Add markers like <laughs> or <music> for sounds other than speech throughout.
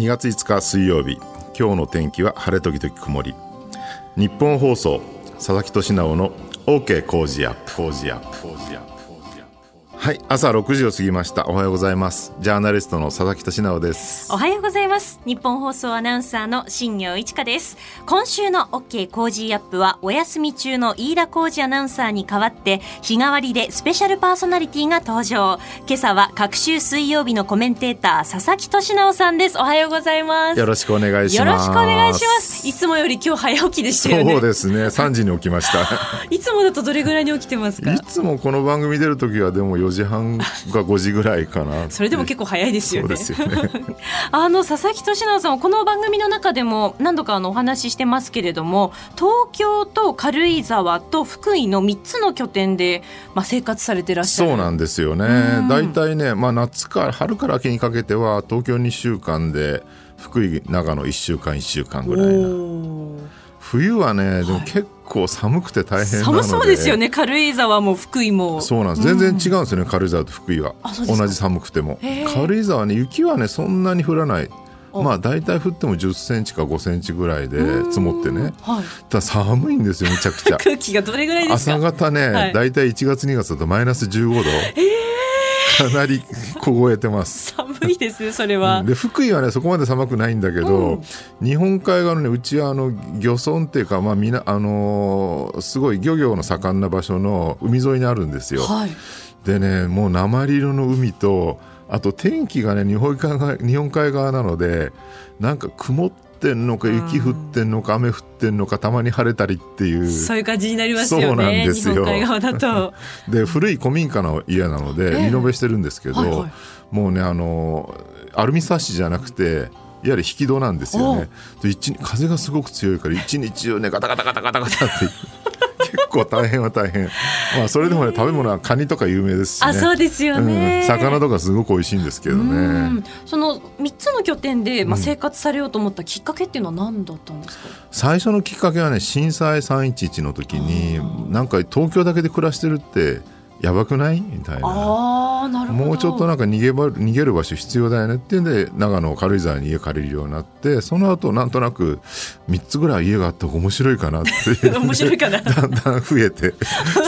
2月5日水曜日今日の天気は晴れ時々曇り。日本放送佐々木俊直の OK 工事アップ。工事アップ。工事アップ。はい朝6時を過ぎました。おはようございます。ジャーナリストの佐々木俊直です。おはようございます。日本放送アナウンサーの新業一華です。今週の OK 工事アップはお休み中の飯田浩二アナウンサーに代わって日替わりでスペシャルパーソナリティが登場。今朝は各週水曜日のコメンテーター佐々木俊直さんです。おはようございます。よろしくお願いします。よろしくお願いします。いつもより今日早起きでしたよね。そうですね。3時に起きました。<laughs> いつもだとどれぐらいに起きてますか？いつもこの番組出る時はでも4時半が5時ぐらいかな。それでも結構早いですよね。そうですよね。<laughs> あの佐々木俊直さんはこの番組の中でも何度かあのお話ししてますけれども東京と軽井沢と福井の3つの拠点で、まあ、生活されてらっしゃる。そうなんですよね。大体ね、まあ、夏から春から秋にかけては東京2週間で福井長野1週間1週間ぐらいな。冬はねでも結構寒くて大変なので、寒そうですよね。軽井沢も福井も。そうなんです。全然違うんですよね、軽井沢と福井は。同じ寒くても。軽井沢ね雪はねそんなに降らない。まあ大体降っても1 0センチか5センチぐらいで積もってね。はい、ただ寒いんですよめちゃくちゃ。<laughs> 空気がどれぐらいですか？朝方ね、はい。大体1月2月だとマイナス15度、かなり凍えてます寒いですねそれは、で福井はねそこまで寒くないんだけど、日本海側のねうちはあの漁村っていうか、まあみなあのーすごい漁業の盛んな場所の海沿いにあるんですよ。はい。でねもう鉛色の海とあと天気がね日本海側日本海側なのでなんか曇ってんのか雪降ってんのか雨降ってんのかたまに晴れたりっていう。そういう感じになりますよね。そうなんですよ。日本海側だと。<laughs> で古い古民家の家なのでええ。リノベしてるんですけど、はいはい。もうねあのアルミサッシじゃなくていわゆる引き戸なんですよね。で一風がすごく強いから一日中ねガタガタガタガタガタって結構大変は大変。まあそれでもね食べ物はカニとか有名ですしね。あそうですよね、うん、魚とかすごく美味しいんですけどうねん。その3つの拠点で、まあ、生活されようと思ったきっかけっていうのは何だったんですか、最初のきっかけはね震災311の時になんか東京だけで暮らしてるってやばくない？みたいな。ああなるほど。もうちょっとなんか逃げば逃げる場所必要だよねっていうんで長野軽井沢に家借りるようになってその後なんとなく3つぐらい家があった方が面白いかなっていう。<laughs> 面白いかな。<laughs> だんだん増えて。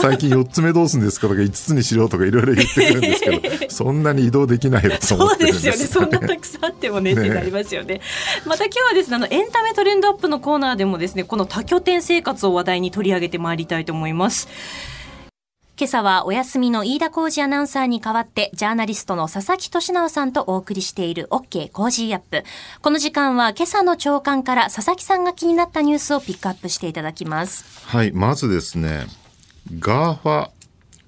最近4つ目どうすんですかとか5つにしろとかいろいろ言ってくるんですけど <laughs> そんなに移動できないよと思そうってるんですよね。そんなたくさんあってもね、ねってなりますよね。また今日はですね、あの、エンタメトレンドアップのコーナーでもですね、この多拠点生活を話題に取り上げてまいりたいと思います。今朝はお休みの飯田浩司アナウンサーに代わって、ジャーナリストの佐々木俊尚さんとお送りしている OK Cozy up。この時間は今朝の朝刊から佐々木さんが気になったニュースをピックアップしていただきます。はいまずですね GAFA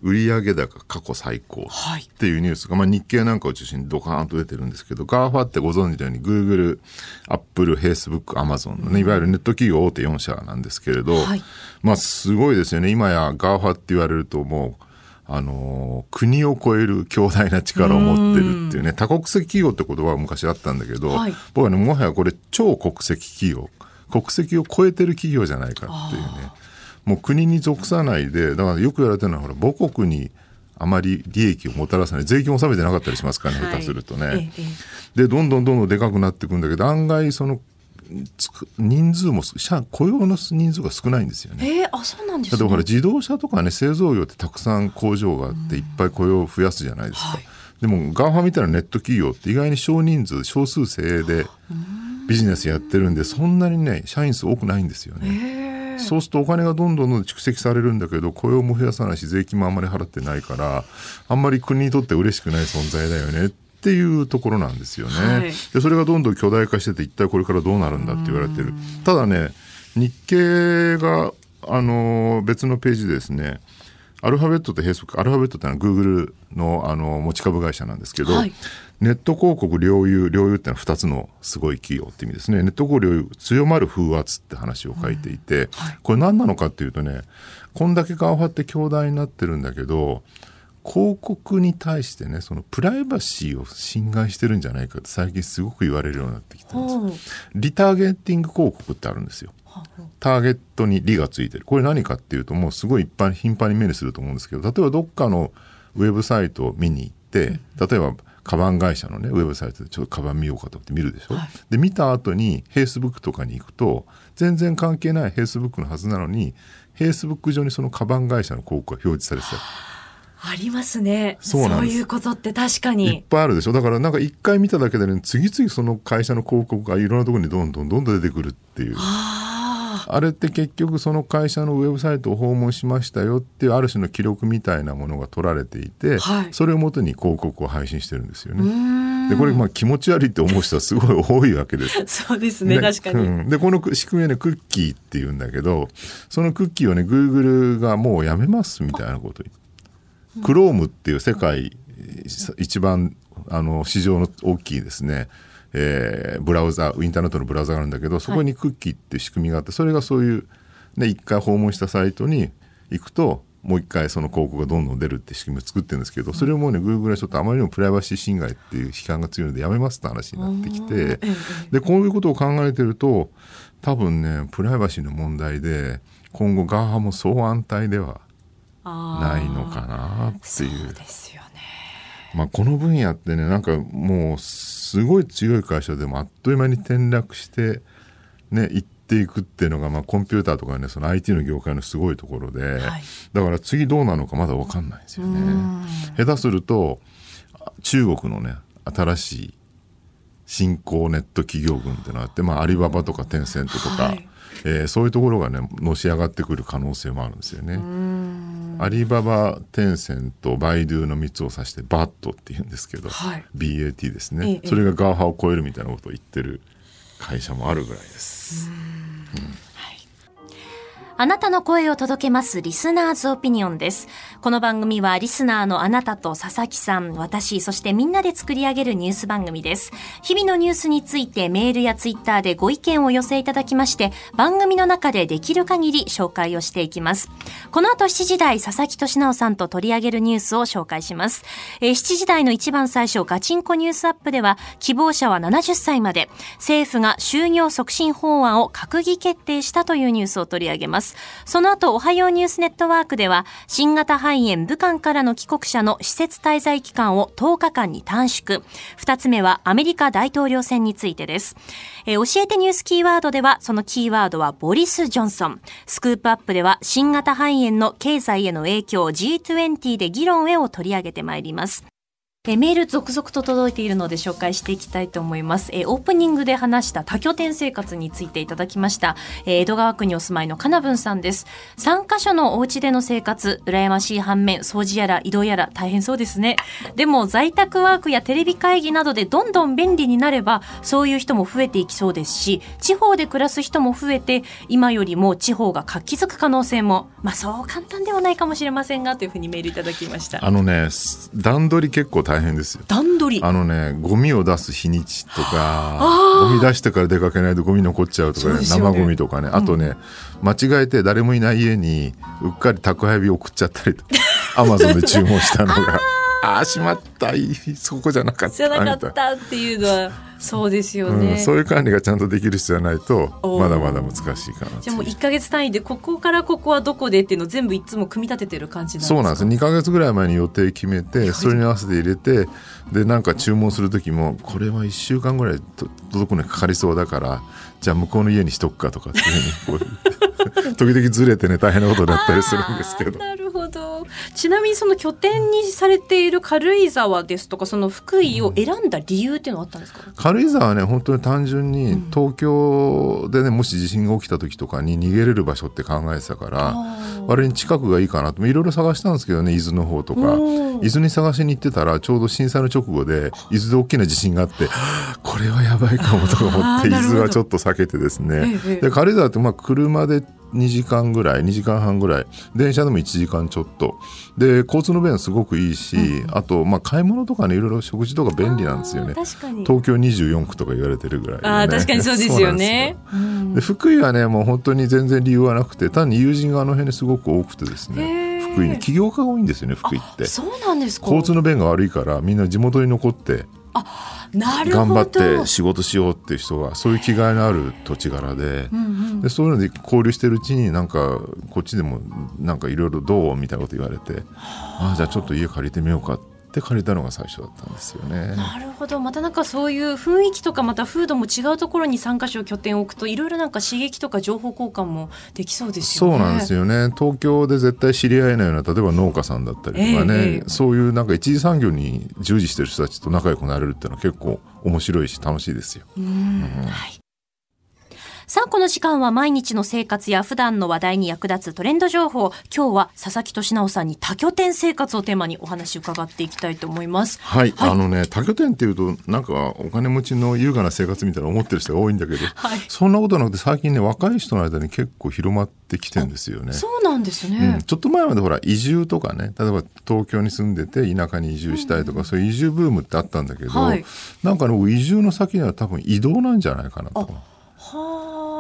売上高過去最高はい。っていうニュースが、まあ、日経なんかを中心にドカーンと出てるんですけど GAFA ってご存知のように Google、Apple、Facebook、Amazon のね、いわゆるネット企業大手4社なんですけれど、はい。まあすごいですよね。今や GAFA って言われるともうあのー国を超える強大な力を持ってるっていうね多国籍企業って言葉は昔あったんだけど、はい。僕はねもはやこれ超国籍企業国籍を超えてる企業じゃないかっていうねもう国に属さないでだからよく言われてるのはほら母国にあまり利益をもたらさない税金を納めてなかったりしますからね、下手するとね。えええでどんどんどんどんでかくなっていくんだけど案外そのつく人数も社雇用の人数が少ないんですよね。ええあ、そうなんですね。だってほら自動車とかね製造業ってたくさん工場があっていっぱい雇用を増やすじゃないですか。はいでも GAFA みたいなネット企業って意外に少人数少数精鋭でビジネスやってるんでそんなにね社員数多くないんですよね。ええそうするとお金がどんどん蓄積されるんだけど雇用も増やさないし税金もあんまり払ってないからあんまり国にとって嬉しくない存在だよねっていうところなんですよね。はいでそれがどんどん巨大化してて一体これからどうなるんだって言われてる。ただね日経があの別のページでですねアルファベットと Facebook アルファベットってのは Google のあの持ち株会社なんですけど、はいネット広告領有領有ってのは2つのすごい企業って意味ですね。ネット広告領有強まる風圧って話を書いていて、これ何なのかっていうとねこんだけ顔張って強大になってるんだけど広告に対してねそのプライバシーを侵害してるんじゃないかって最近すごく言われるようになってきてるんですリターゲティング広告ってあるんですよ。ターゲットに「リ」がついてる。これ何かっていうともうすごい一般頻繁に目にすると思うんですけど例えばどっかのウェブサイトを見に行って例えばカバン会社のねウェブサイトでちょっとカバン見ようかと思って見るでしょ、はい、で見た後にフェイスブックとかに行くと全然関係ないフェイスブックのはずなのにフェイスブック上にそのカバン会社の広告が表示されてた。ありますね。そうそういうことって確かに。いっぱいあるでしょ？だからなんか一回見ただけでね次々その会社の広告がいろんなところにどんどんどんどん出てくるっていう。あれって結局その会社のウェブサイトを訪問しましたよっていうある種の記録みたいなものが取られていて、はい、それをもとに広告を配信してるんですよね。でこれまあ気持ち悪いって思う人はすごい多いわけです。そうですね、ね、確かに、うん、でこの仕組みはねクッキーっていうんだけどそのクッキーをねグーグルがもうやめますみたいなこと言って。クロームっていう世界一番あの市場の大きいですね、えー、ブラウザインターネットのブラウザがあるんだけどそこにクッキーっていう仕組みがあってそれがそういう、ね、一回訪問したサイトに行くともう一回その広告がどんどん出るって仕組みを作ってるんですけどそれをもうねグーグルはちょっとあまりにもプライバシー侵害っていう批判が強いのでやめますって話になってきてでこういうことを考えてると多分ねプライバシーの問題で今後ガーハもそう安泰ではないのかなっていう。ですよね。まあこの分野ってねなんかもうすごい強い会社でもあっという間に転落してね行っていくっていうのが、まあ、コンピューターとかねその IT の業界のすごいところで、はい、だから次どうなのかまだ分かんないんですよね。下手すると中国のね新しい新興ネット企業群ってのがあって、まあ、アリババとかテンセントとか、はい、えー、そういうところがねのし上がってくる可能性もあるんですよね。アリババテンセントバイドゥの3つを指してバットって言うんですけど、はい、BAT ですね、ええ、それがガーハを超えるみたいなことを言ってる会社もあるぐらいです。うんあなたの声を届けますリスナーズオピニオンです。この番組はリスナーのあなたと佐々木さん、私、そしてみんなで作り上げるニュース番組です。日々のニュースについてメールやツイッターでご意見を寄せいただきまして、番組の中でできる限り紹介をしていきます。この後7時台、佐々木俊直さんと取り上げるニュースを紹介します。えー、7時台の一番最初、ガチンコニュースアップでは、希望者は70歳まで、政府が就業促進法案を閣議決定したというニュースを取り上げます。。その後、おはようニュースネットワークでは、新型肺炎武漢からの帰国者の施設滞在期間を10日間に短縮。二つ目は、アメリカ大統領選についてです。えー、教えてニュースキーワードでは、そのキーワードはボリス・ジョンソン。スクープアップでは、新型肺炎の経済への影響 G20 で議論へを取り上げてまいります。えメール続々と届いているので紹介していきたいと思います。えオープニングで話した多拠点生活についていただきました。え江戸川区にお住まいのかなぶんさんです。3カ所のお家での生活、羨ましい反面、掃除やら移動やら大変そうですね。でも在宅ワークやテレビ会議などでどんどん便利になれば、そういう人も増えていきそうですし、地方で暮らす人も増えて、今よりも地方が活気づく可能性も、まあそう簡単ではないかもしれませんが、というふうにメールいただきました。あのね、段取り結構大大変ですよ。段取り。あのねゴミを出す日にちとかゴミ出してから出かけないとゴミ残っちゃうとか、ね、生ゴミとかね、あとね、間違えて誰もいない家にうっかり宅配便送っちゃったりと <laughs> アマゾンで注文したのがああしまった。そこじゃなかった。じゃなかったっていうのはそうですよね、うん、そういう管理がちゃんとできる人じゃないとまだまだ難しいかなじゃあもう1か月単位でここからここはどこでっていうのを全部いつも組み立ててる感じなんですか？そうなんです。2か月ぐらい前に予定決めてそれに合わせて入れてでなんか注文する時もこれは1週間ぐらい届くのにかかりそうだからじゃあ向こうの家にしとくかとかっていうふうに <laughs> 時々ずれてね大変なことになったりするんですけど。なるほど。ちなみにその拠点にされている軽井沢ですとかその福井を選んだ理由っていうのはあったんですか、うん、軽井沢はね本当に単純に東京でねもし地震が起きた時とかに逃げれる場所って考えてたから割に近くがいいかなと。いろいろ探したんですけどね伊豆の方とか。伊豆に探しに行ってたらちょうど震災の直後で伊豆で大きな地震があってこれはやばいかもとか思って伊豆はちょっと避けてですね。で軽井沢ってまあ車で2時間ぐらい2時間半ぐらい。電車でも1時間ちょっと。で交通の便すごくいいし、うん、あと、まあ、買い物とかねいろいろ食事とか便利なんですよね。東京24区とか言われてるぐらい、ね、あ確かにそうですよね。で福井はねもう本当に全然理由はなくて単に友人があの辺にすごく多くてですね福井に起業家が多いんですよね福井って。そうなんですか。交通の便が悪いからみんな地元に残って。あ頑張って仕事しようっていう人がそういう気概のある土地柄でうんうん、でそういうので交流してるうちになんかこっちでもなんかいろいろどうみたいなこと言われてああじゃあちょっと家借りてみようかってって借りたのが最初だったんですよね。なるほど。またなんかそういう雰囲気とかまた風土も違うところに3か所拠点を置くといろいろなんか刺激とか情報交換もできそうですよね。そうなんですよね。東京で絶対知り合えないような例えば農家さんだったりとかね、えー、そういうなんか一次産業に従事してる人たちと仲良くなれるっていうのは結構面白いし楽しいですよ。うん、はいさあ、この時間は毎日の生活や普段の話題に役立つトレンド情報。今日は佐々木俊直さんに多拠点生活をテーマにお話を伺っていきたいと思います。はい。はい、あのね、多拠点っていうと、なんかお金持ちの優雅な生活みたいな思ってる人が多いんだけど、はい、そんなことなくて最近ね、若い人の間に結構広まってきてるんですよね。そうなんですね、うん、ちょっと前までほら、移住とかね、例えば東京に住んでて田舎に移住したいとか、うん、そういう移住ブームってあったんだけど、はい、なんかね、移住の先には多分移動なんじゃないかなと。あ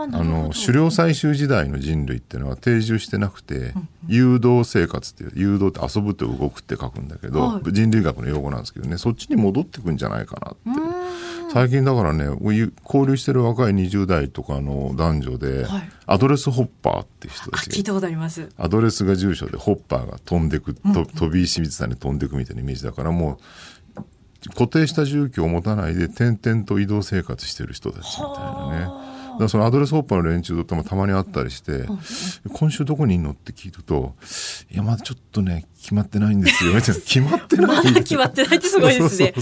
の狩猟採集時代の人類っていうのは定住してなくて、誘導生活っていう誘導って遊ぶと動くって書くんだけど、はい、人類学の用語なんですけどねそっちに戻ってくんじゃないかなって。最近だからね交流してる若い20代とかの男女で、はい、アドレスホッパーっていう人たち聞いたことあります。アドレスが住所でホッパーが飛んでく、うん、と飛び石水谷に飛んでくみたいなイメージだからもう固定した住居を持たないで点々と移動生活してる人たちみたいなね。だそのアドレスホッパーの連中ともたまに会ったりして、今週どこにいんの？って聞いると、いや、まだちょっとね、決まってないんですよ。<laughs> 決まってない？まだ決まってないってすごいですね。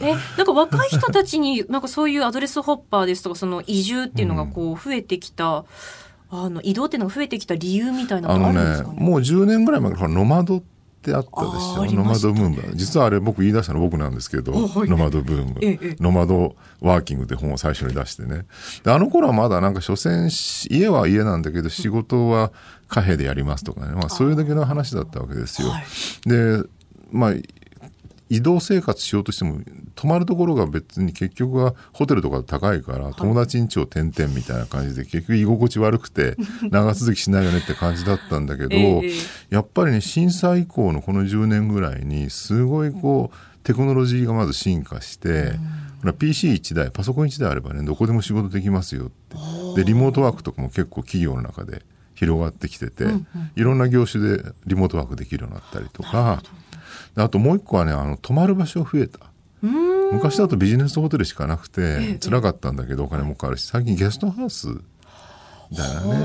え、なんか若い人たちに、なんかそういうアドレスホッパーですとか、その移住っていうのがこう増えてきた、うん、あの移動っていうのが増えてきた理由みたいなのがあるんですかね？ねもう10年ぐらい前からノマドってあったでしょ、ね、ノマドブーム。実はあれ僕言い出したの僕なんですけど、はい、ノマドブーム、ええ、ノマドワーキングって本を最初に出してね。であの頃はまだなんか所詮家は家なんだけど仕事は貨幣でやりますとかね、まあ、それだけの話だったわけですよ。でまあ移動生活しようとしても泊まるところが別に結局はホテルとか高いから友達ん家を転々みたいな感じで結局居心地悪くて <laughs> 長続きしないよねって感じだったんだけど、やっぱりね震災以降のこの10年ぐらいにすごいこうテクノロジーがまず進化して、PC1 台パソコン1台あればねどこでも仕事できますよって。でリモートワークとかも結構企業の中で広がってきてて、いろんな業種でリモートワークできるようになったりとか。あともう一個はねあの泊まる場所増えた。昔だとビジネスホテルしかなくて辛かったんだけどお金もかかるし最近ゲストハウスだよね。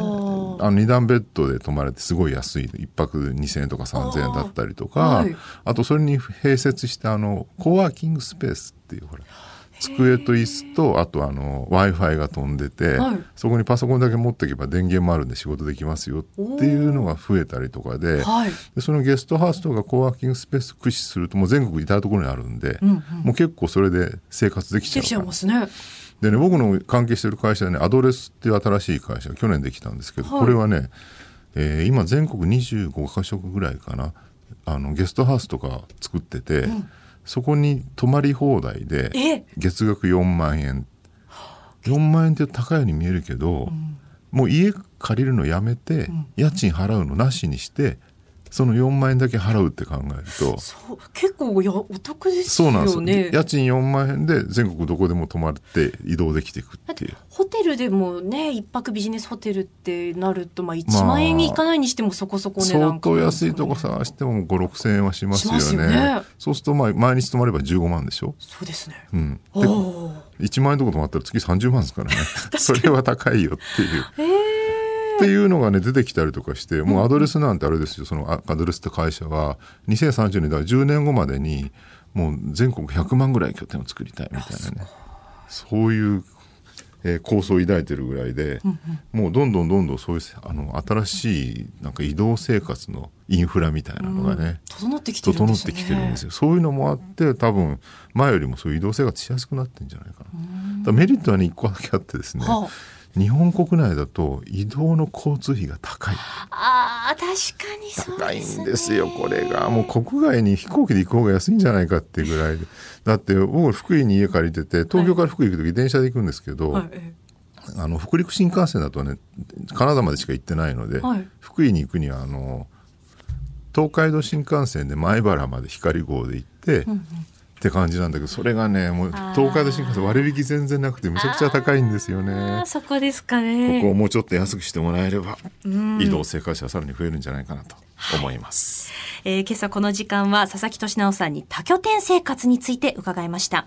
あ。の2段ベッドで泊まれてすごい安い1泊2,000円とか3,000円だったりとかあはい、あとそれに併設してあのコワーキングスペースっていうほら机と椅子とあとあの w i f i が飛んでて、はい、そこにパソコンだけ持っていけば電源もあるんで仕事できますよっていうのが増えたりとかではい、でそのゲストハウスとかコワーキングスペース駆使するともう全国至る所にあるんで、うんうん、もう結構それで生活できちゃうできちゃいますね。でね僕の関係してる会社でねアドレスっていう新しい会社が去年できたんですけど、はい、これはね、えー、今全国25か所ぐらいかなあのゲストハウスとか作ってて。うんそこに泊まり放題で月額4万円。4万円って高いように見えるけど、うん、もう家借りるのやめて、家賃払うのなしにしてその4万円だけ払うって考えると結構やお得ですよね。そうなんです家賃4万円で全国どこでも泊まって移動できていくっていう。ホテルでもね一泊ビジネスホテルってなるとまあ1万円にいかないにしてもそこそこ値段、ね、相当安いとこ探しても5 6千円はしますよね、ね、そうするとまあ毎日泊まれば15万でしょ？そうですね。うん。で1万円とこ泊まったら月30万ですからね。<laughs> それは高いよっていう。えーっていうのがね出てきたりとかしてもうアドレスなんてあれですよ。そのアドレスって会社は2030年だから10年後までにもう全国100万ぐらい拠点を作りたいみたいなね。そういう、えー、構想を抱いてるぐらいで、もうどんどんどんどんそういうあの新しいなんか移動生活のインフラみたいなのがね、整ってきてるんですよそういうのもあって多分前よりもそういう移動生活しやすくなってんじゃないかな。メリットはね1個だけあってですね、はあ日本国内だと移動の交通費が高い。ああ、確かにそう、ね、高いんですよ、これが。もう国外に飛行機で行く方が安いんじゃないかっていうぐらいで。だって僕福井に家借りてて、東京から福井行く時電車で行くんですけど、はい、あの、北陸新幹線だとね、金沢までしか行ってないので、はい、福井に行くには、あの、東海道新幹線で前原まで光号で行って、うんうんって感じなんだけどそれがねもう東海道新幹線割引全然なくてめちゃくちゃ高いんですよね。そこですかね。ここをもうちょっと安くしてもらえれば移動生活者さらに増えるんじゃないかなと思います。はい、えー、今朝この時間は佐々木俊尚さんに多拠点生活について伺いました。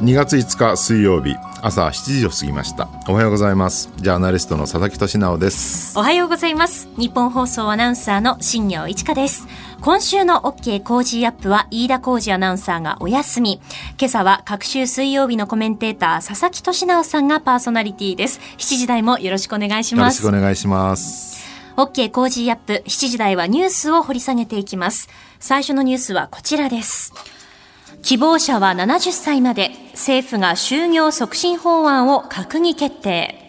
2月5日水曜日朝7時を過ぎました。おはようございます。ジャーナリストの佐々木俊尚です。おはようございます。ニッポン放送アナウンサーの新行市佳です。今週の OK コージーアップは飯田浩司アナウンサーがお休み。今朝は隔週水曜日のコメンテーター佐々木俊尚さんがパーソナリティです。7時台もよろしくお願いします。よろしくお願いします。OK コージーアップ7時台はニュースを掘り下げていきます。最初のニュースはこちらです希望者は70歳まで政府が就業促進法案を閣議決定。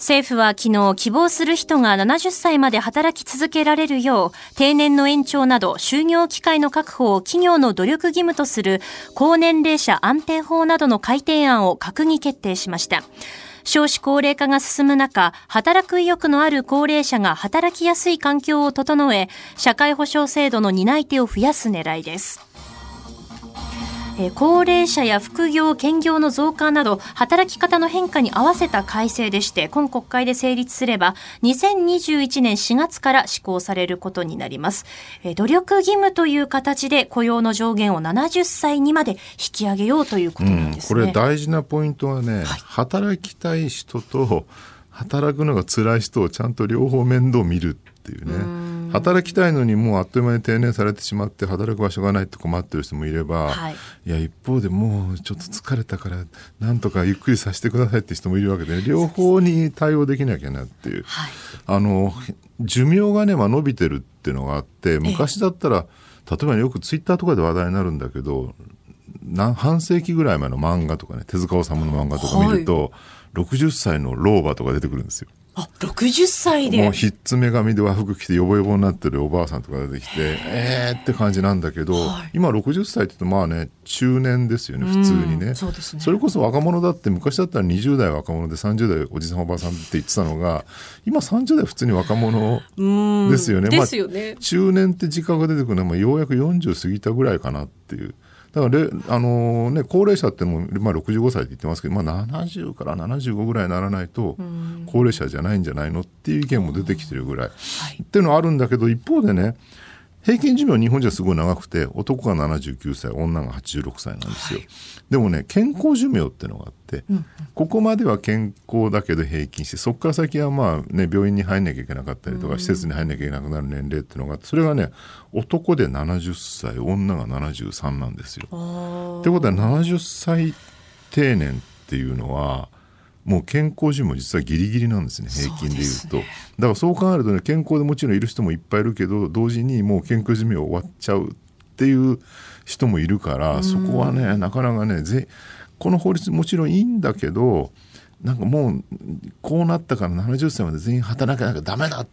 政府は昨日希望する人が70歳まで働き続けられるよう定年の延長など就業機会の確保を企業の努力義務とする高年齢者安定法などの改定案を閣議決定しました。少子高齢化が進む中、働く意欲のある高齢者が働きやすい環境を整え、社会保障制度の担い手を増やす狙いです。え高齢者や副業、兼業の増加など、働き方の変化に合わせた改正でして、今国会で成立すれば、2021年4月から施行されることになります。え努力義務という形で雇用の上限を70歳にまで引き上げようということなんですね。うん、これ大事なポイントはね、はい、働きたい人と、働くのが辛い人をちゃんと両方面倒見るっていうね。働きたいのにもうあっという間に定年されてしまって働く場所がないって困ってる人もいれば、はい、いや一方でもうちょっと疲れたからなんとかゆっくりさせてくださいって人もいるわけで、ね、両方に対応できなきゃなっていう、はい、あの寿命がね、まあ、伸びてるっていうのがあって昔だったら例えばよくツイッターとかで話題になるんだけど半世紀ぐらい前の漫画とかね手塚治虫の漫画とか見ると、はい、60歳の老婆とか出てくるんですよ。あ、60歳で。もうひっつめ髪で和服着てヨボヨボになってるおばあさんとか出てきて、えーって感じなんだけど、はい、今60歳って言うとまあね、中年ですよね、普通にね。そね。それこそ若者だって昔だったら20代若者で30代おじさんおばあさんって言ってたのが、今30代普通に若者ですよね。ですよね。まあ、中年って時間が出てくるのはようやく40過ぎたぐらいかなっていう。だからあのね、高齢者っても、まあ、65歳って言ってますけど、まあ、70から75ぐらいにならないと高齢者じゃないんじゃないのっていう意見も出てきてるぐらい、はい、っていうのはあるんだけど一方でね平均寿命日本じゃすごい長くて男が79歳女が86歳なんですよ、はい、でもね健康寿命っていうのがあって、うんうん、ここまでは健康だけど平均してそこから先はまあね病院に入んなきゃいけなかったりとか、施設に入んなきゃいけなくなる年齢っていうのがあってそれがね男で70歳女が73なんですよ。ってことは70歳定年っていうのはもう健康寿命実はギリギリなんですね平均でいうと、ね、だからそう考えるとね健康でもちろんいる人もいっぱいいるけど同時にもう健康寿命終わっちゃうっていう人もいるからそこはねなかなかねぜこの法律もちろんいいんだけどなんかもうこうなったから70歳まで全員働かなきゃダメだっ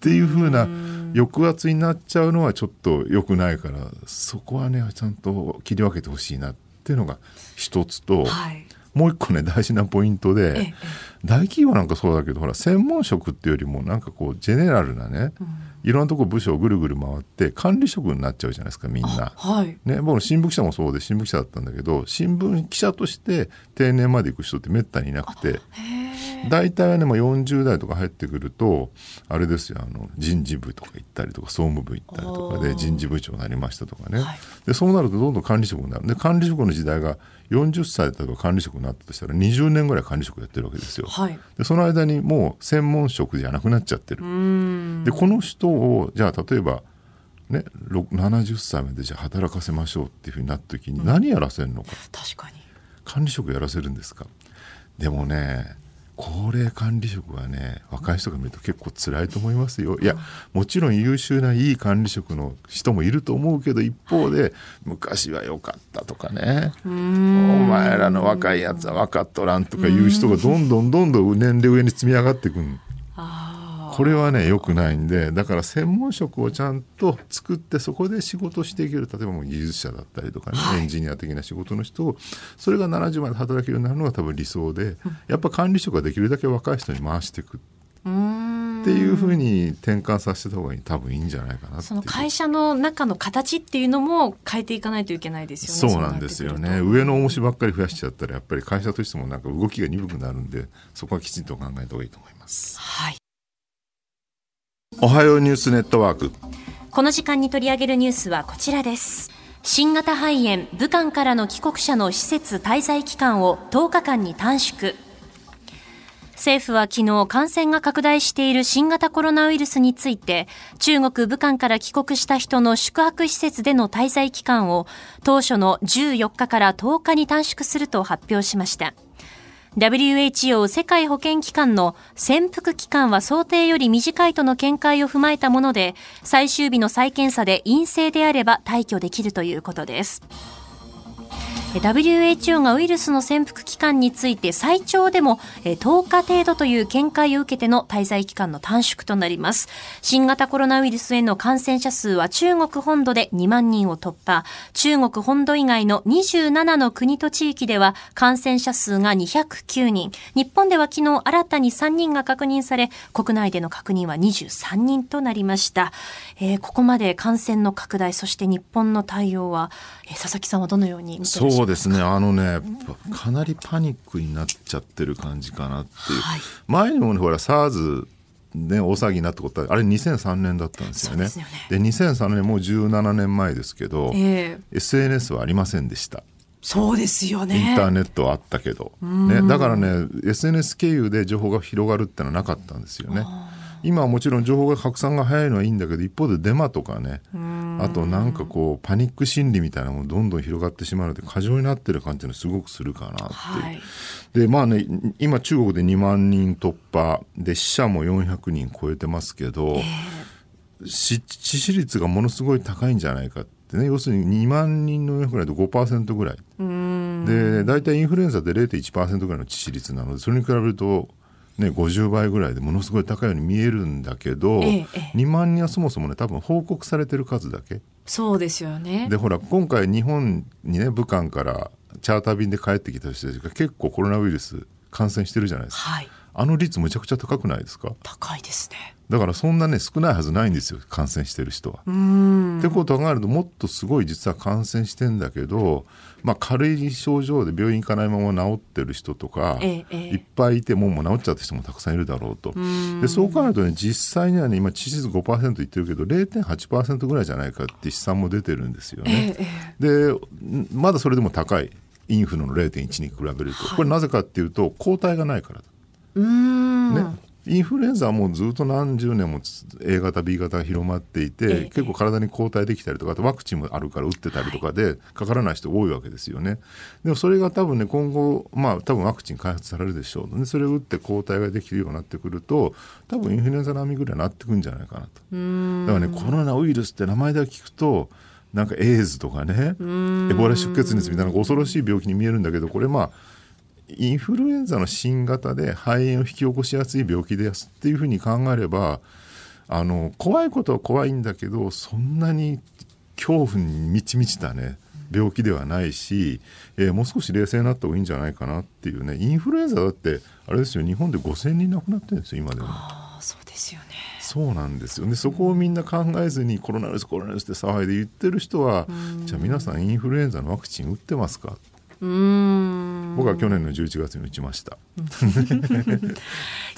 ていうふうな抑圧になっちゃうのはちょっと良くないからそこはねちゃんと切り分けてほしいなっていうのが一つと、はい、もう一個ね大事なポイントで、大企業なんかそうだけどほら専門職っていうよりもなんかこうジェネラルなね、うん、いろんなとこ部署をぐるぐる回って管理職になっちゃうじゃないですかみんな。はい、ね、僕新聞記者もそうで新聞記者だったんだけど新聞記者として定年まで行く人ってめったにいなくて。大体はね、まあ、40代とか入ってくるとあれですよあの人事部とか行ったりとか総務部行ったりとかで人事部長になりましたとかね、はい、でそうなるとどんどん管理職になる。で管理職の時代が40歳例えば管理職になったとしたら20年ぐらい管理職やってるわけですよ。はい、でその間にもう専門職じゃなくなっちゃってる。でこの人をじゃあ例えばね、70歳までじゃあ働かせましょうっていうふうになった時に何やらせるのか、うん、確かに。管理職やらせるんですか。でもね高齢管理職はね若い人が見ると結構辛いと思いますよ。いやもちろん優秀ないい管理職の人もいると思うけど一方で昔は良かったとかね。お前らの若いやつは分かっとらんとかいう人がどんどんどんどん年齢上に積み上がっていくんこれはね良くないんでだから専門職をちゃんと作ってそこで仕事していける。例えばもう技術者だったりとかね、はい、エンジニア的な仕事の人をそれが70まで働けるようになるのが多分理想で、やっぱ管理職ができるだけ若い人に回していく。っていうふうに転換させた方がいい多分いいんじゃないかなその会社の中の形っていうのも変えていかないといけないですよね。そうなんですよね。上の重しばっかり増やしちゃったらやっぱり会社としてもなんか動きが鈍くなるんでそこはきちんと考えた方がいいと思います。はいおはようニュースネットワーク。この時間に取り上げるニュースはこちらです。新型肺炎武漢からの帰国者の施設滞在期間を10日間に短縮。政府は昨日感染が拡大している新型コロナウイルスについて中国武漢から帰国した人の宿泊施設での滞在期間を当初の14日から10日に短縮すると発表しました。WHO 世界保健機関の潜伏期間は想定より短いとの見解を踏まえたもので、最終日の再検査で陰性であれば退去できるということです。WHO がウイルスの潜伏期間について最長でも10日程度という見解を受けての滞在期間の短縮となります。新型コロナウイルスへの感染者数は中国本土で2万人を突破。中国本土以外の27の国と地域では感染者数が209人。日本では昨日新たに3人が確認され、国内での確認は23人となりました。えー、ここまで感染の拡大、そして日本の対応は、えー、佐々木さんはどのように見てらっしゃいますか？そうですね。あのねかなりパニックになっちゃってる感じかなっていう、はい、前にも、ね、ほら SARS ね、大騒ぎになったことはあれ2003年だったんですよね。で、ね、2003年もう17年前ですけど、えー、SNS はありませんでした。そうですよね。インターネットはあったけど、ね、だからね SNS 経由で情報が広がるってのはなかったんですよね。今はもちろん情報が拡散が早いのはいいんだけど一方でデマとかねあとなんかこうパニック心理みたいなものどんどん広がってしまうので過剰になってる感じのすごくするかなっていう。はい、でまあね今中国で2万人突破で死者も400人超えてますけど、えー、致死率がものすごい高いんじゃないかってね。要するに2万人の400ぐらいで5%ぐらい。で大体インフルエンザで0.1%ぐらいの致死率なのでそれに比べるとね、50倍ぐらいでものすごい高いように見えるんだけど、ええ、2万人はそもそもね多分報告されてる数だけ。そうですよね。でほら今回日本にね武漢からチャーター便で帰ってきた人たちが結構コロナウイルス感染してるじゃないですか、はい、あの率むちゃくちゃ高くないですか？高いですね。だからそんなね少ないはずないんですよ感染してる人は。ってことを考えるともっとすごい実は感染してんだけど、まあ、軽い症状で病院行かないまま治ってる人とか、ええ、いっぱいいてもうもう治っちゃった人もたくさんいるだろうと。でそう考えるとね実際にはね今致死率5%言ってるけど0.8%ぐらいじゃないかって試算も出てるんですよね。え、でまだそれでも高いインフルの0.1に比べると、これなぜかっていうと抗体がないからだ。ね、インフルエンザはもうずっと何十年も A 型 B 型が広まっていて、ええ、結構体に抗体できたりとかあとワクチンもあるから打ってたりとかで、かからない人多いわけですよね。でもそれが多分ね今後まあ多分ワクチン開発されるでしょうでそれを打って抗体ができるようになってくると多分インフルエンザ並みぐらいになってくるんじゃないかなと。だからねコロナウイルスって名前だけ聞くとなんかエイズとかねエボラ出血熱みたいな恐ろしい病気に見えるんだけどこれまあインフルエンザの新型で肺炎を引き起こしやすい病気ですっていうふうに考えればあの怖いことは怖いんだけどそんなに恐怖に満ち満ちたね病気ではないし、えー、もう少し冷静になった方がいいんじゃないかなっていうね。インフルエンザだってあれですよ日本で5,000人亡くなってるんですよ今でも。そうですよね。そうなんですよね。そこをみんな考えずにコロナウイルスコロナウイルスって騒いで言ってる人はじゃあ皆さんインフルエンザのワクチン打ってますか？僕は去年の11月に打ちました。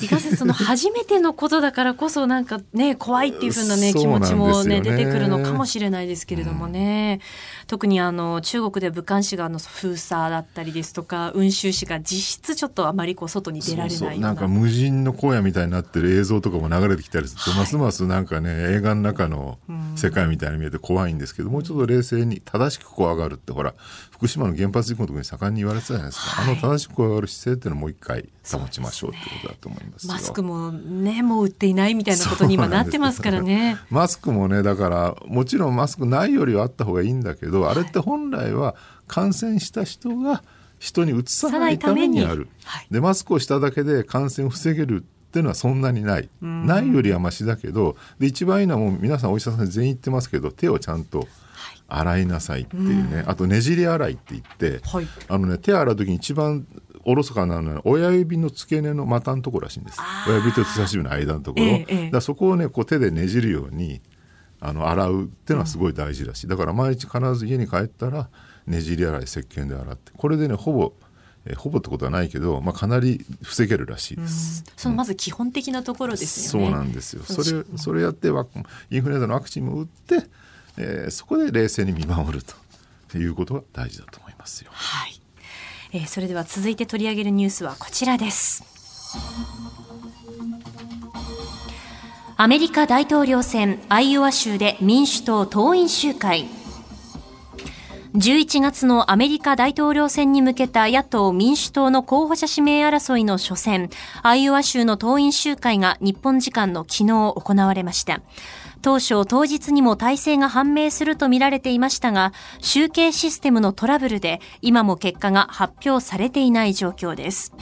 いかせその初めてのことだからこそなんかね怖いっていうふうなね。気持ちもね出てくるのかもしれないですけれどもね、うん、特にあの中国で武漢市がの封鎖だったりですとか雲州市が実質ちょっとあまりこう外に出られないような。なんか無人の荒野みたいになってる映像とかも流れてきたりすると、はい、ますますなんかね映画の中の世界みたいに見えて怖いんですけど、もうちょっと冷静に正しく怖がるってほら福島の原発事故の時に盛んに言われてたじゃないですか、はい、あの正しく怖がる姿勢っていうのをもう一回保ちましょうってことだと思います、ね、マスクもねもう売っていないみたいなことに今なってますからね。マスクもねだからもちろんマスクないよりはあった方がいいんだけど、はい、あれって本来は感染した人が人にうつさないためにある、はい、でマスクをしただけで感染を防げるっていうのはそんなにない、ないよりはましだけどで一番いいのはもう皆さんお医者さん全員言ってますけど手をちゃんと洗いなさいっていうね、あとねじり洗いって言って、はい、あのね手洗う時に一番おろそかなのは親指の付け根の股のところらしいんです。親指と人差し指の間のところ、ええ、だそこをねこう手でねじるようにあの洗うっていうのはすごい大事だし、だから毎日必ず家に帰ったらねじり洗い石鹸で洗ってこれでねほぼえーほぼってことはないけど、まあ、かなり防げるらしいです。そのまず基本的なところですよね。そうなんですよ。それそれやってインフルエンザのワクチンも打って、えーそこで冷静に見守るということが大事だと思いますよ。はい、えーそれでは続いて取り上げるニュースはこちらですアメリカ大統領選アイオワ州で民主党党員集会11月のアメリカ大統領選に向けた野党民主党の候補者指名争いの初戦、アイオワ州の党員集会が日本時間の昨日行われました。当初、当日にも体制が判明するとみられていましたが、集計システムのトラブルで今も結果が発表されていない状況です。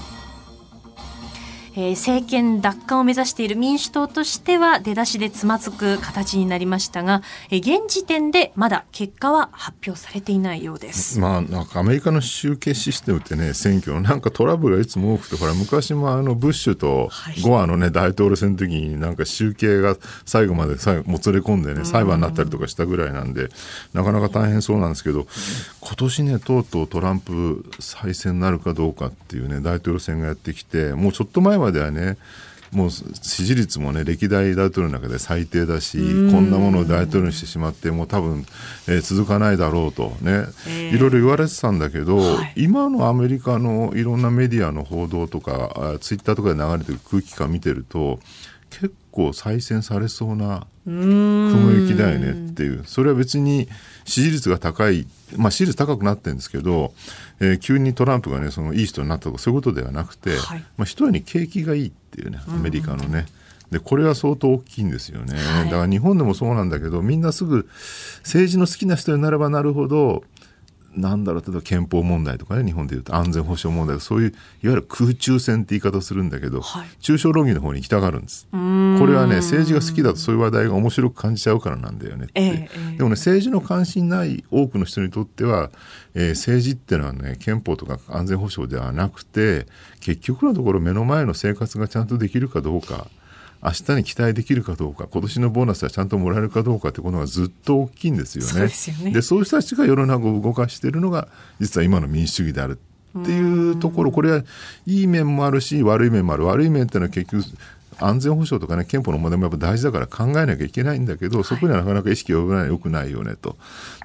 えー政権奪還を目指している民主党としては出だしでつまずく形になりましたが、えー現時点でまだ結果は発表されていないようです。まあ、なんかアメリカの集計システムってね、選挙のなんかトラブルがいつも多くて、ほら、昔もあの、ブッシュとはい。ゴアのね、大統領選の時になんか集計が最後まで最後もつれ込んでね、裁判になったりとかしたぐらいなんで、なかなか大変そうなんですけど、今年ね、とうとうトランプ再選になるかどうかっていうね、大統領選がやってきて、もうちょっと前まではね、もう支持率もね歴代大統領の中で最低だしこんなものを大統領にしてしまってもう多分、えー続かないだろうとね、えー。いろいろ言われてたんだけど、はい。今のアメリカのいろんなメディアの報道とかあツイッターとかで流れてる空気感見てると結構再選されそうな雲行きだよねっていう。それは別に支持率が高い、まあ、支持率高くなってるんですけど、えー急にトランプがねそのいい人になったとかそういうことではなくて、はい。まあ、一重に景気がいいっていうねアメリカのね。でこれは相当大きいんですよね、はい。だから日本でもそうなんだけどみんなすぐ政治の好きな人になればなるほどなんだろう例えば憲法問題とかね日本でいうと安全保障問題そういういわゆる空中戦って言い方をするんだけど、はい。抽象論議の方に行きたがるんです。これはね政治が好きだとそういう話題が面白く感じちゃうからなんだよねって、ええええ。でもね政治の関心ない多くの人にとっては、えー政治ってのはね憲法とか安全保障ではなくて結局のところ目の前の生活がちゃんとできるかどうか明日に期待できるかどうか今年のボーナスはちゃんともらえるかどうかってことがずっと大きいんですよね。そうでねでそういう人たちが世の中を動かしているのが実は今の民主主義であるっていうところこれはいい面もあるし悪い面もある悪い面っていうのは結局安全保障とかね憲法の問題もやっぱ大事だから考えなきゃいけないんだけどそこにはなかなか意識が及ばないよくないよねと。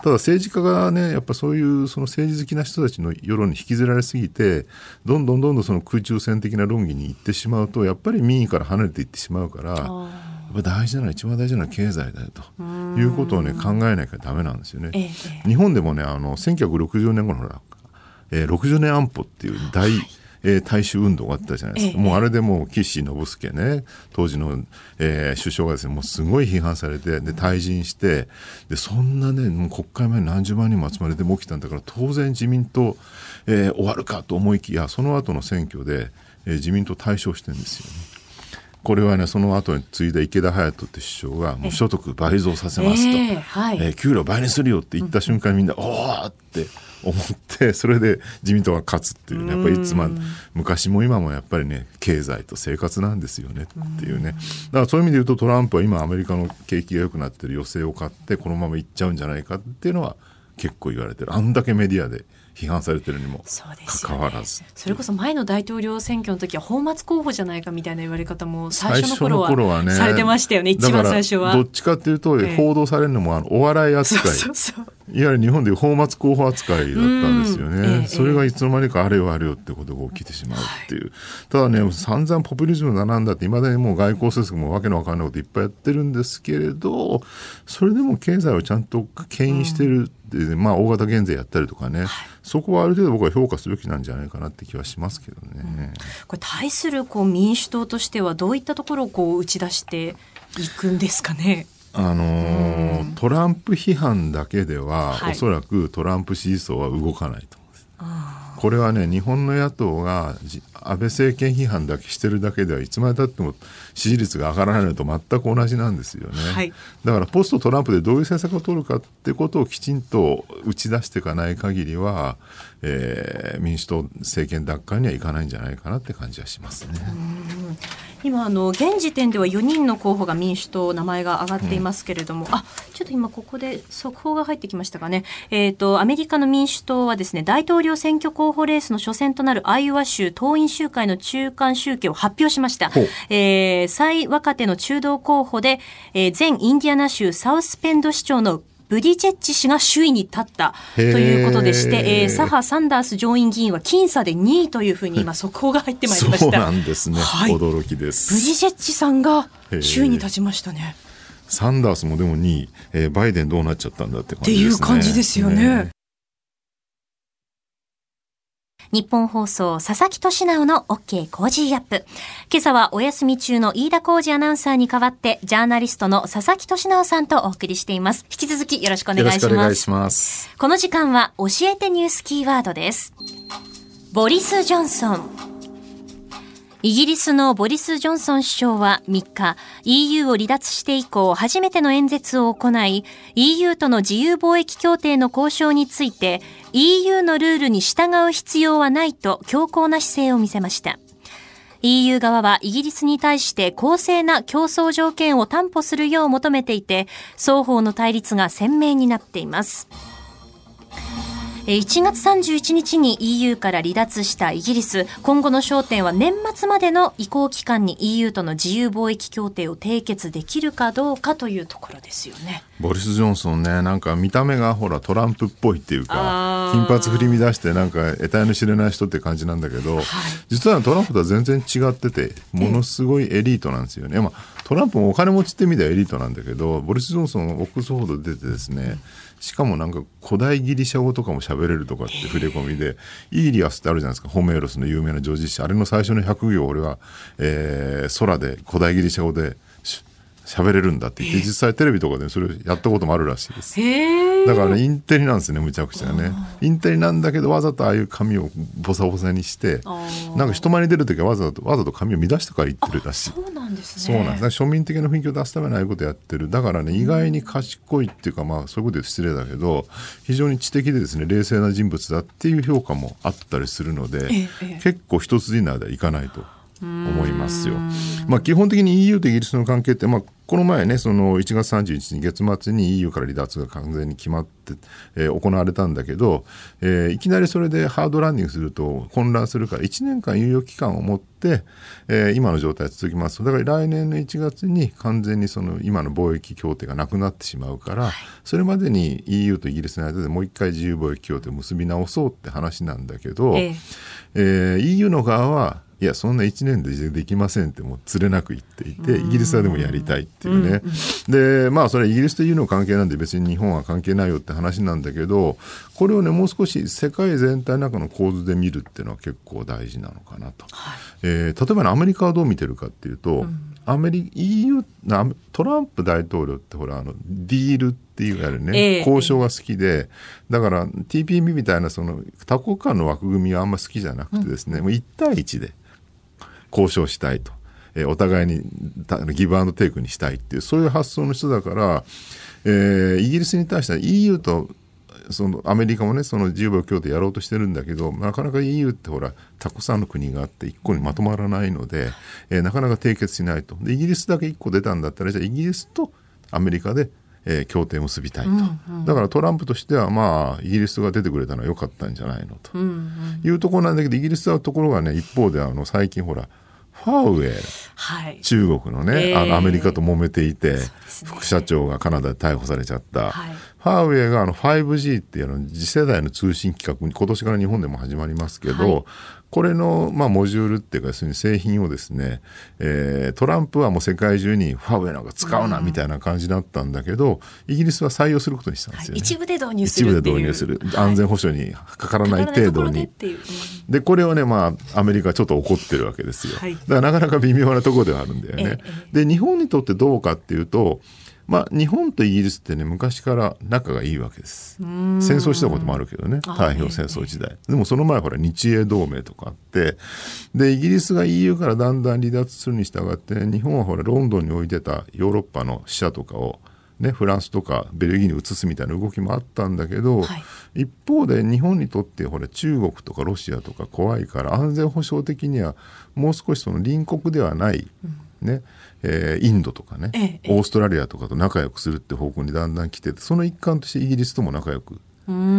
ただ政治家がねやっぱそういうその政治好きな人たちの世論に引きずられすぎてどんどんどんどんその空中戦的な論議に行ってしまうとやっぱり民意から離れていってしまうからやっぱ大事なのは一番大事なのは経済だよということをね考えなきゃダメなんですよね。ええ。え日本でもねあの1960年頃のほら、えー60年安保っていう大、えー大衆運動があったじゃないですか、ええ。もうあれでもう岸信介ね当時の、えー首相がですねもうすごい批判されてで退陣してでそんなねもう国会前に何十万人も集まれても起きたんだから当然自民党、えー終わるかと思いきやその後の選挙で、えー自民党大勝してるんですよね。これはねその後に継いだ池田隼人って首相がもう所得倍増させますと、ええはい。えー給料倍にするよって言った瞬間にみんな、おおって思ってそれで自民党が勝つっていうねやっぱりいつも昔も今もやっぱりね経済と生活なんですよねっていうね。だからそういう意味で言うとトランプは今アメリカの景気が良くなってる余勢を買ってこのままいっちゃうんじゃないかっていうのは結構言われてる。あんだけメディアで批判されてるにもそうですよね。関わらず。それこそ前の大統領選挙の時は泡沫候補じゃないかみたいな言われ方も最最初初の頃はの頃はねされてましたよね。一番最初は。どっちかっていうとええ。報道されるのもあのお笑い扱い。いわゆる日本でいう泡沫候補扱いだったんですようん。え。それがいつの間にかあれよあれよってことが起きてしまうっていう。ただね、散々ポピュリズムだなんだって、いまだにもう外交政策もわけのわかんないこといっぱいやってるんですけれど、それでも経済をちゃんと牽引してるって、まあ大型減税やったりとかね、そこはある程度僕は評価すべきなんじゃないかなって気はしますけどね。これ対するこう民主党としてはどういったところをこう打ち出していくんですかね？あのートランプ批判だけでは、はいおそらくトランプ支持層は動かないと思うんです。これはね日本の野党がじ安倍政権批判だけしてるだけではいつまでたっても支持率が上がらないのと全く同じなんですよね、はい。だからポストトランプでどういう政策を取るかってことをきちんと打ち出していかない限りは、えー民主党政権奪還にはいかないんじゃないかなって感じはしますね。今あの現時点では4人の候補が民主党名前が挙がっていますけれども、うん、あちょっと今ここで速報が入ってきましたかね。えっ、ー、とアメリカの民主党はですね大統領選挙候補レースの初戦となるアイオワ州党員集会の中間集計を発表しました。えー、最若手の中道候補で、えー、前インディアナ州サウスペンド市長のブディチェッチ氏が首位に立ったということでして、えー、サハ・サンダース上院議員は僅差で2位というふうに <laughs> 今速報が入ってまいりました。そうなんですね。はい、驚きです。ブディチェッチさんが首位に立ちましたね。サンダースもでも2位、えー、バイデンどうなっちゃったんだって感じですね。っていう感じですよね。ねニッポン放送佐々木俊尚の OK Cozy up。今朝はお休み中の飯田浩司アナウンサーに代わってジャーナリストの佐々木俊尚さんとお送りしています。引き続きよろしくお願いします。よろしくお願いします。この時間は教えてニュースキーワードです。ボリス・ジョンソン。イギリスのボリス・ジョンソン首相は3日、EU を離脱して以降初めての演説を行い、EU との自由貿易協定の交渉について、EU のルールに従う必要はないと強硬な姿勢を見せました。EU 側はイギリスに対して公正な競争条件を担保するよう求めていて、双方の対立が鮮明になっています。1月31日に EU から離脱したイギリス、今後の焦点は年末までの移行期間に EU との自由貿易協定を締結できるかどうかというところですよね。ボリス・ジョンソンね、なんか見た目がほらトランプっぽいっていうか、金髪振り乱してなんか得体の知れない人って感じなんだけど、はい、実はトランプとは全然違ってて、ものすごいエリートなんですよね。まあ、トランプもお金持ちって意味ではエリートなんだけど、ボリス・ジョンソンオックスフォード出てですね、しかもなんか古代ギリシャ語とかも喋れるとかって触れ込みで、イーリアスってあるじゃないですか、ホメーロスの有名な女子詩。あれの最初の100行俺は、えー、空で古代ギリシャ語で喋れるんだって言って、実際テレビとかでそれやったこともあるらしいです。だから、ね、インテリなんですね、むちゃくちゃね。インテリなんだけど、わざとああいう髪をボサボサにして、なんか人前に出る時はわざと、わざと髪を乱してから言ってるらしい。そうなんですね。そうなんです。庶民的な雰囲気を出すためにああいうことやってる。だからね、意外に賢いっていうか、まあ、そういうことで失礼だけど、非常に知的でですね、冷静な人物だっていう評価もあったりするので、結構一筋縄ではいかないと。思いますよ。まあ、基本的に EU とイギリスの関係って、まあ、この前ね、その1月31日に月末に EU から離脱が完全に決まって、えー、行われたんだけど、えー、いきなりそれでハードランディングすると混乱するから1年間猶予期間を持って、えー、今の状態続きます。だから来年の1月に完全にその今の貿易協定がなくなってしまうから、それまでに EU とイギリスの間でもう一回自由貿易協定を結び直そうって話なんだけど、えー、えー、EU の側はいやそんな1年でできませんってもうつれなく言っていてイギリスはでもやりたいっていうね、でまあそれはイギリスというの関係なんで別に日本は関係ないよって話なんだけどこれをねもう少し世界全体の中の構図で見るっていうのは結構大事なのかなと、はい、えー、例えば、ね、アメリカはどう見てるかっていうと、うん、アメリ EU トランプ大統領ってほらあのディールっていうやるね、えー、交渉が好きで。だから TPP みたいなその多国間の枠組みはあんま好きじゃなくてですね、うん、もう1対1で交渉したいと、えー、お互いにギブアンドテイクにしたいっていうそういう発想の人だから、えー、イギリスに対しては EU とそのアメリカもねその自由貿易協定やろうとしてるんだけどなかなか EU ってほらたくさんの国があって一個にまとまらないので、えー、なかなか締結しないと。でイギリスだけ一個出たんだったらじゃあイギリスとアメリカでえー、協定を結びたいと、うんうん、だからトランプとしてはまあイギリスが出てくれたのは良かったんじゃないのと、いうところなんだけどイギリスはところがね一方であの最近ほらファーウェイ、はい、中国のね、えー、あのアメリカと揉めていて、ね、副社長がカナダで逮捕されちゃった、はい、ファーウェイがあの 5G っていうの次世代の通信規格今年から日本でも始まりますけど、はい、これの、まあ、モジュールっていうか、製品をですね、えー、トランプはもう世界中にファーウェイなんか使うなみたいな感じだったんだけど、イギリスは採用することにしたんですよ、ねはい、一部で導入する一部で導入する。安全保障にかからない程度に。で、これをね、まあ、アメリカちょっと怒ってるわけですよ。はい、だからなかなか微妙なところではあるんだよね。で、日本にとってどうかっていうと、まあ、日本とイギリスってね昔から仲がいいわけです。戦争したこともあるけどね太平洋戦争時代、でもその前ほら日英同盟とかあってでイギリスが EU からだんだん離脱するに従って、ね、日本はほらロンドンに置いてたヨーロッパの支社とかをね、フランスとかベルギーに移すみたいな動きもあったんだけど、はい、一方で日本にとってほら中国とかロシアとか怖いから安全保障的にはもう少しその隣国ではない、うん、ねえー、インドとかね、ええ、オーストラリアとかと仲良くするって方向にだんだん来ててその一環としてイギリスとも仲良く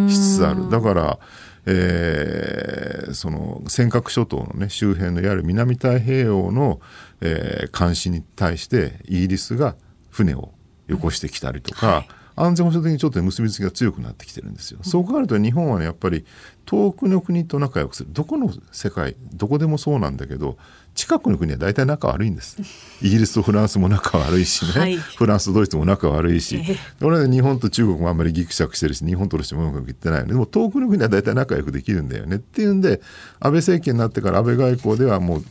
しつつある。だから、えー、その尖閣諸島の、ね、周辺のいわゆる南太平洋の、えー、監視に対してイギリスが船をよこしてきたりとか、はい。安全保障的にちょっと結びつきが強くなってきてるんですよ。そう考えると日本はねやっぱり遠くの国と仲良くする。どこの世界どこでもそうなんだけど近くの国は大体仲悪いんです。<laughs> イギリスとフランスも仲悪いしね、はい、フランスとドイツも仲悪いし、えー、俺は日本と中国もあんまりぎくしゃくしてるし日本とロシアもうまくいってないのでも遠くの国は大体仲良くできるんだよねっていうんで安倍政権になってから安倍外交ではもう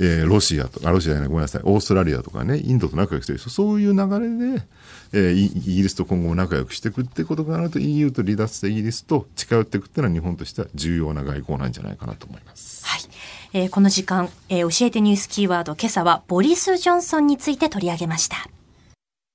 えー、ロシアとか、ロシアじゃないごめんなさい、オーストラリアとかね、インドと仲良くしてる。人、そういう流れで、えー、イギリスと今後も仲良くしていくってことがあると EU と離脱したイギリスと近寄っていくっていうのは日本としては重要な外交なんじゃないかなと思います。はい。えー、この時間、えー、教えてニュースキーワード、今朝はボリス・ジョンソンについて取り上げました。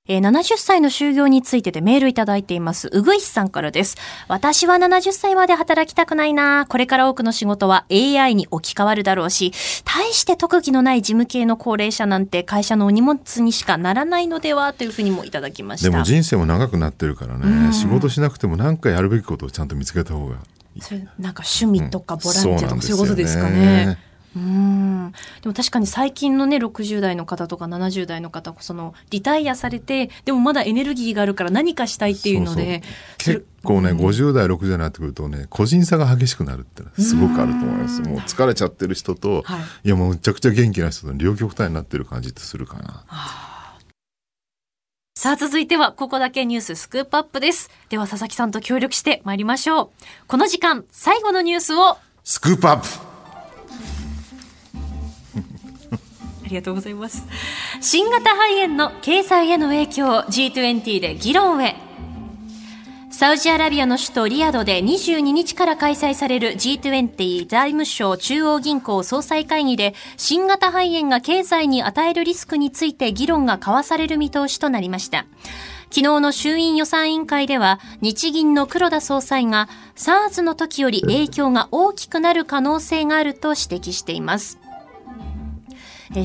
えー、70歳の就業についてでメールいただいています。うぐいすさんからです。私は70歳まで働きたくないなこれから多くの仕事は AI に置き換わるだろうし、大して特技のない事務系の高齢者なんて会社のお荷物にしかならないのではというふうにもいただきました。でも人生も長くなってるからね、仕事しなくても何かやるべきことをちゃんと見つけた方がいい。それなんか趣味とかボランティアとかそういうことですかね。うん。でも確かに最近のね60代の方とか70代の方そのリタイアされてでもまだエネルギーがあるから何かしたいっていうので。結構ね、うん、50代60代になってくるとね個人差が激しくなるってすごくあると思います。もう疲れちゃってる人と、はい、いやもうむちゃくちゃ元気な人と両極端になってる感じってするかな。さあ続いてはここだけニューススクープアップです。では佐々木さんと協力して参りましょう。この時間最後のニュースをスクープアップ <laughs> りがとうございます新型肺炎の経済への影響 G20 で議論へサウジアラビアの首都リヤドで22日から開催される G20 財務省中央銀行総裁会議で新型肺炎が経済に与えるリスクについて議論が交わされる見通しとなりました。昨日の衆院予算委員会では日銀の黒田総裁が SARS の時より影響が大きくなる可能性があると指摘しています。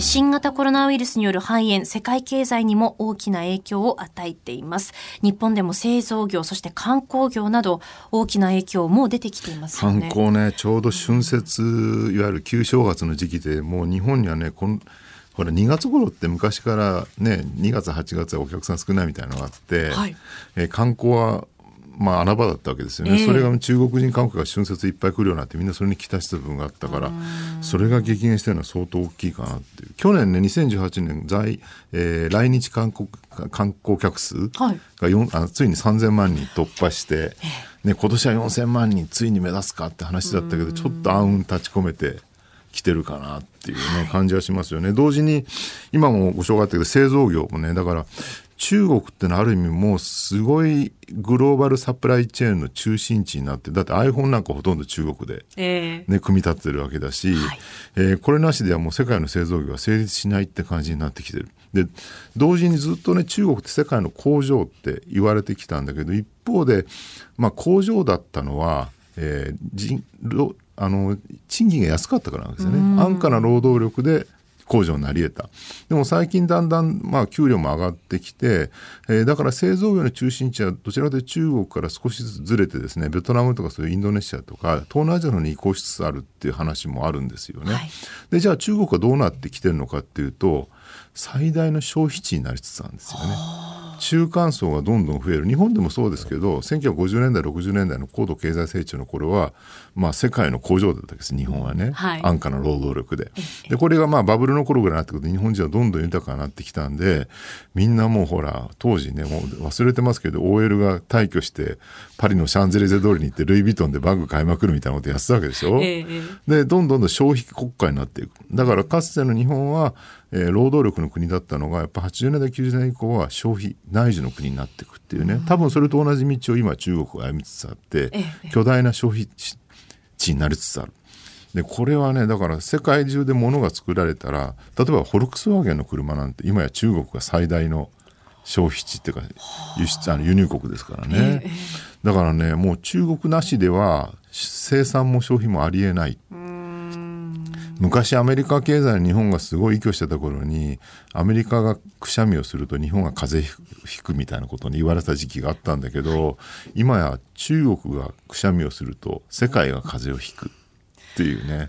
新型コロナウイルスによる肺炎、世界経済にも大きな影響を与えています。日本でも製造業、そして観光業など大きな影響も出てきていますよね。観光ね、ちょうど春節、いわゆる旧正月の時期で、もう日本にはね、こんほら2月頃って昔からね2月8月はお客さん少ないみたいなのがあって、はい、え観光はまあ、穴場だったわけですよね、えー、それが中国人観光が春節いっぱい来るようになってみんなそれに期待した部分があったからそれが激減してるのは相当大きいかなっていう。去年ね2018年在、えー、来日観光観光客数が、はい、あついに3000万人突破して、ね、今年は4000万人ついに目指すかって話だったけどちょっと暗雲立ち込めてきてるかなっていうね、感じはしますよね。同時に、今もご紹介あったけど、製造業もね、だから、中国ってのはある意味もうすごいグローバルサプライチェーンの中心地になってだって iPhone なんかほとんど中国でね、えー、組み立ってるわけだし、はい、えー、これなしではもう世界の製造業は成立しないって感じになってきてる。で同時にずっとね中国って世界の工場って言われてきたんだけど一方で、まあ、工場だったのは、えー、人あの賃金が安かったからなんですよね。安価な労働力で工場になり得た。でも最近だんだん、まあ、給料も上がってきて、えー、だから製造業の中心地はどちらかというと中国から少しずつずれてですね、ベトナムとかそういうインドネシアとか、東南アジアの方に移行しつつあるっていう話もあるんですよね。はい、で、じゃあ中国はどうなってきてるのかっていうと、最大の消費地になりつつあるんですよね。中間層がどんどん増える。日本でもそうですけど1950年代60年代の高度経済成長の頃は、まあ、世界の工場だったわけです。日本はね、はい、安価な労働力で。でこれがまあバブルの頃ぐらいになってくると日本人はどんどん豊かになってきたんでみんなもうほら当時ねもう忘れてますけど OL が退去してパリのシャンゼリゼ通りに行ってルイ・ヴィトンでバッグ買いまくるみたいなことやってたわけでしょ、えー、でどんどんどん消費国家になっていく。だからかつての日本はえー、労働力の国だったのがやっぱ80年代90年代以降は消費内需の国になっていくっていうね。多分それと同じ道を今中国が歩みつつあって巨大な消費地になりつつある。でこれはねだから世界中で物が作られたら例えばフォルクスワーゲンの車なんて今や中国が最大の消費地っていうか輸出あの輸入国ですからね、えー、だからねもう中国なしでは生産も消費もありえない。昔アメリカ経済に日本がすごい依拠してた頃にアメリカがくしゃみをすると日本が風邪ひくみたいなことに言われた時期があったんだけど今や中国がくしゃみをすると世界が風邪をひくっていうね。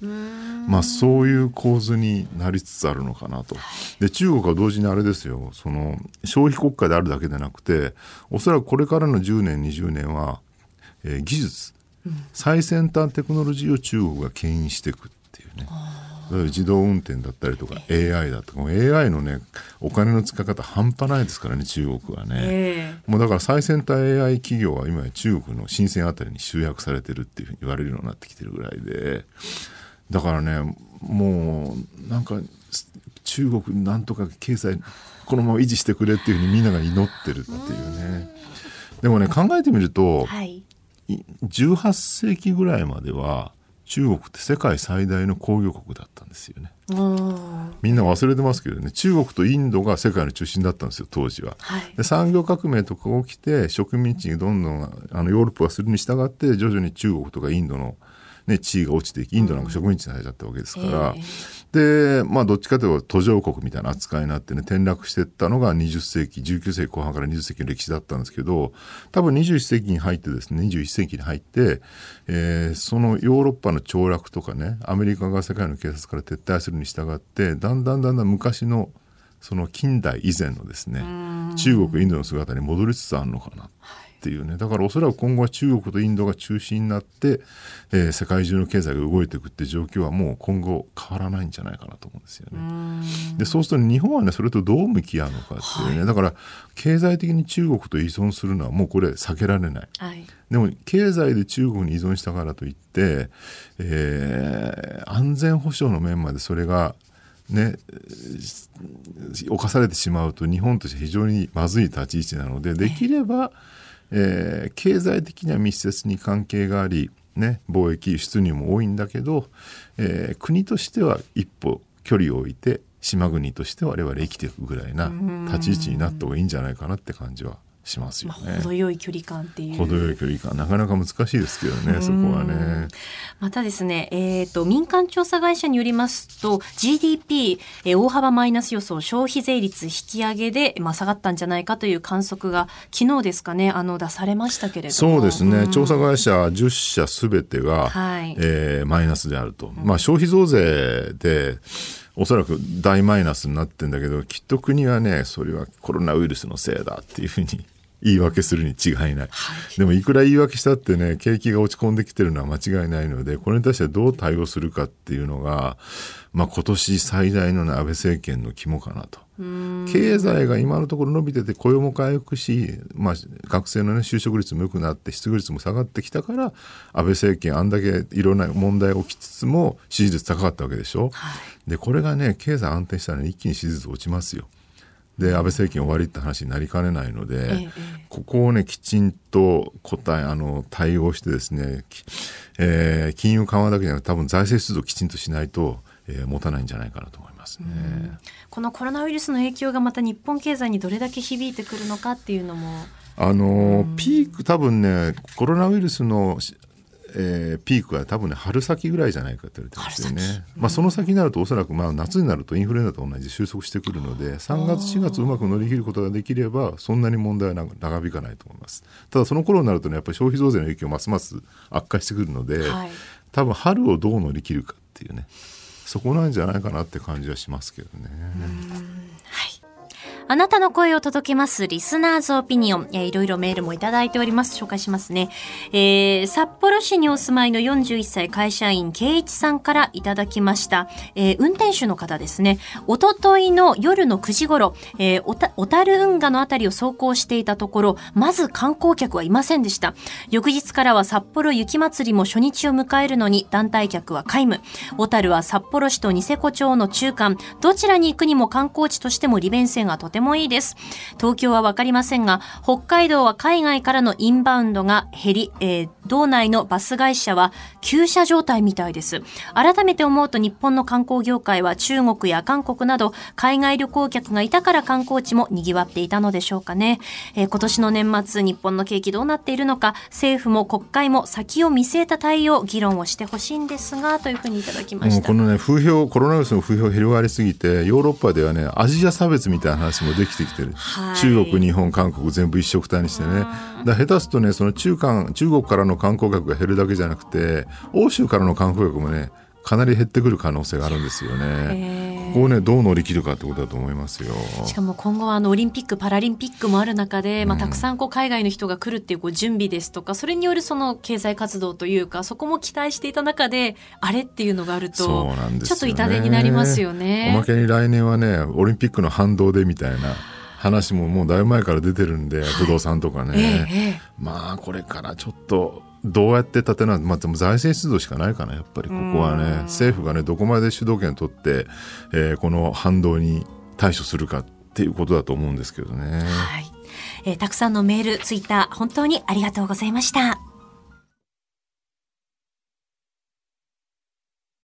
まあそういう構図になりつつあるのかなと。で中国は同時にあれですよ。その消費国家であるだけでなくておそらくこれからの10年20年は、えー、技術最先端テクノロジーを中国が牽引していくっていうね。自動運転だったりとか AI だとか AI のねお金の使い方半端ないですからね中国はね、えー、もうだから最先端 AI 企業は今や中国の深センあたりに集約されてるっていうふうに言われるようになってきてるぐらいで。だからねもうなんか中国なんとか経済このまま維持してくれっていうふうにみんなが祈ってるっていうね。でもね考えてみると、はい、18世紀ぐらいまでは中国って世界最大の工業国だったんですよね。みんな忘れてますけどね中国とインドが世界の中心だったんですよ当時は。はい、で産業革命とか起きて植民地にどんどんあのヨーロッパがするに従って徐々に中国とかインドのね、地位が落ちていきインドなんか植民地にされちゃったわけですから、でまあどっちかというと途上国みたいな扱いになってね転落していったのが20世紀19世紀後半から20世紀の歴史だったんですけど多分21世紀に入ってですね21世紀に入って、えー、そのヨーロッパの凋落とかねアメリカが世界の警察から撤退するに従ってだんだんだんだん昔のその近代以前のですね中国インドの姿に戻りつつあるのかな。はいっていうね。だからおそらく今後は中国とインドが中心になって、えー、世界中の経済が動いていくっていう状況はもう今後変わらないんじゃないかなと思うんですよね。でそうすると日本はねそれとどう向き合うのかっていうね、はい、だから経済的に中国と依存するのはもうこれ避けられない。はい、でも経済で中国に依存したからといって、えー、安全保障の面までそれがね、犯されてしまうと日本として非常にまずい立ち位置なのでできれば、えー、経済的には密接に関係があり、ね、貿易輸出入も多いんだけど、えー、国としては一歩距離を置いて島国として我々生きていくぐらいな立ち位置になった方がいいんじゃないかなって感じはしますよね、まあ、程よい距離感っていう。程よい距離感。なかなか難しいですけどねそこはね。またですねえっ、ー、と民間調査会社によりますと GDP、えー、大幅マイナス予想消費税率引き上げで、まあ、下がったんじゃないかという観測が昨日ですかねあの出されましたけれどそうですね、調査会社10社すべてが、はい。えー、マイナスであると、まあ、消費増税でおそらく大マイナスになってんだけどきっと国はねそれはコロナウイルスのせいだっていうふうに言い訳するに違いない、はい、でもいくら言い訳したってね景気が落ち込んできてるのは間違いないのでこれに対してどう対応するかっていうのが、まあ、今年最大の、ね、安倍政権の肝かなと。経済が今のところ伸びてて雇用も回復し、まあ、学生の、ね、就職率も良くなって失業率も下がってきたから安倍政権あんだけいろんな問題起きつつも支持率高かったわけでしょ。はい、でこれがね経済安定したら、ね、一気に支持率落ちますよ。で安倍政権終わりって話になりかねないので、ええ、ここをねきちんと答えあの対応してですね、えー、金融緩和だけじゃなくて多分財政出動きちんとしないと、えー、持たないんじゃないかなと思いますね。このコロナウイルスの影響がまた日本経済にどれだけ響いてくるのかっていうのも。あの、ピーク多分ねコロナウイルスのえー、ピークは多分ね春先ぐらいじゃないかって言われてますよね。まあ、その先になるとおそらくまあ夏になるとインフルエンザと同じで収束してくるので3月4月うまく乗り切ることができればそんなに問題は長引かないと思います。ただその頃になるとねやっぱり消費増税の影響ますます悪化してくるので、はい、多分春をどう乗り切るかっていうねそこなんじゃないかなって感じはしますけどね。あなたの声を届けますリスナーズオピニオン、えー、いろいろメールもいただいております。紹介しますね。えー、札幌市にお住まいの41歳会社員、圭一さんからいただきました。えー、運転手の方ですね。おとといの夜の9時頃、えー、おた、小樽運河のあたりを走行していたところ、まず観光客はいませんでした。翌日からは札幌雪まつりも初日を迎えるのに団体客は皆無。小樽は札幌市とニセコ町の中間、どちらに行くにも観光地としても利便性がとてもてもいいです。東京はわかりませんが、北海道は海外からのインバウンドが減り、えー、道内のバス会社は休車状態みたいです。改めて思うと日本の観光業界は中国や韓国など海外旅行客がいたから観光地も賑わっていたのでしょうかね。えー、今年の年末、日本の景気どうなっているのか、政府も国会も先を見据えた対応、議論をしてほしいんですが、というふうにいただきました。このね、風評、コロナウイルスの風評広がりすぎて、ヨーロッパではね、アジア差別みたいな話もできてきてる。はい、中国、日本、韓国全部一色体にしてね。だ下手すとね、その中間、中国からの観光客が減るだけじゃなくて、欧州からの観光客もね、かなり減ってくる可能性があるんですよね。ここをねどう乗り切るかってことだと思いますよ。しかも今後はあのオリンピックパラリンピックもある中で、まあ、たくさんこう海外の人が来るっていうこう準備ですとかそれによるその経済活動というかそこも期待していた中であれっていうのがあるとちょっと痛手になりますよね。おまけに来年はねオリンピックの反動でみたいな。話ももうだいぶ前から出てるんで、不動産とかね、ええ、まあこれからちょっとどうやって立てない、まあ、でも財政出動しかないかな、やっぱりここはね、政府がね、どこまで主導権を取って、えー、この反動に対処するかっていうことだと思うんですけどね。はい。えー、たくさんのメール、ツイッター、本当にありがとうございました。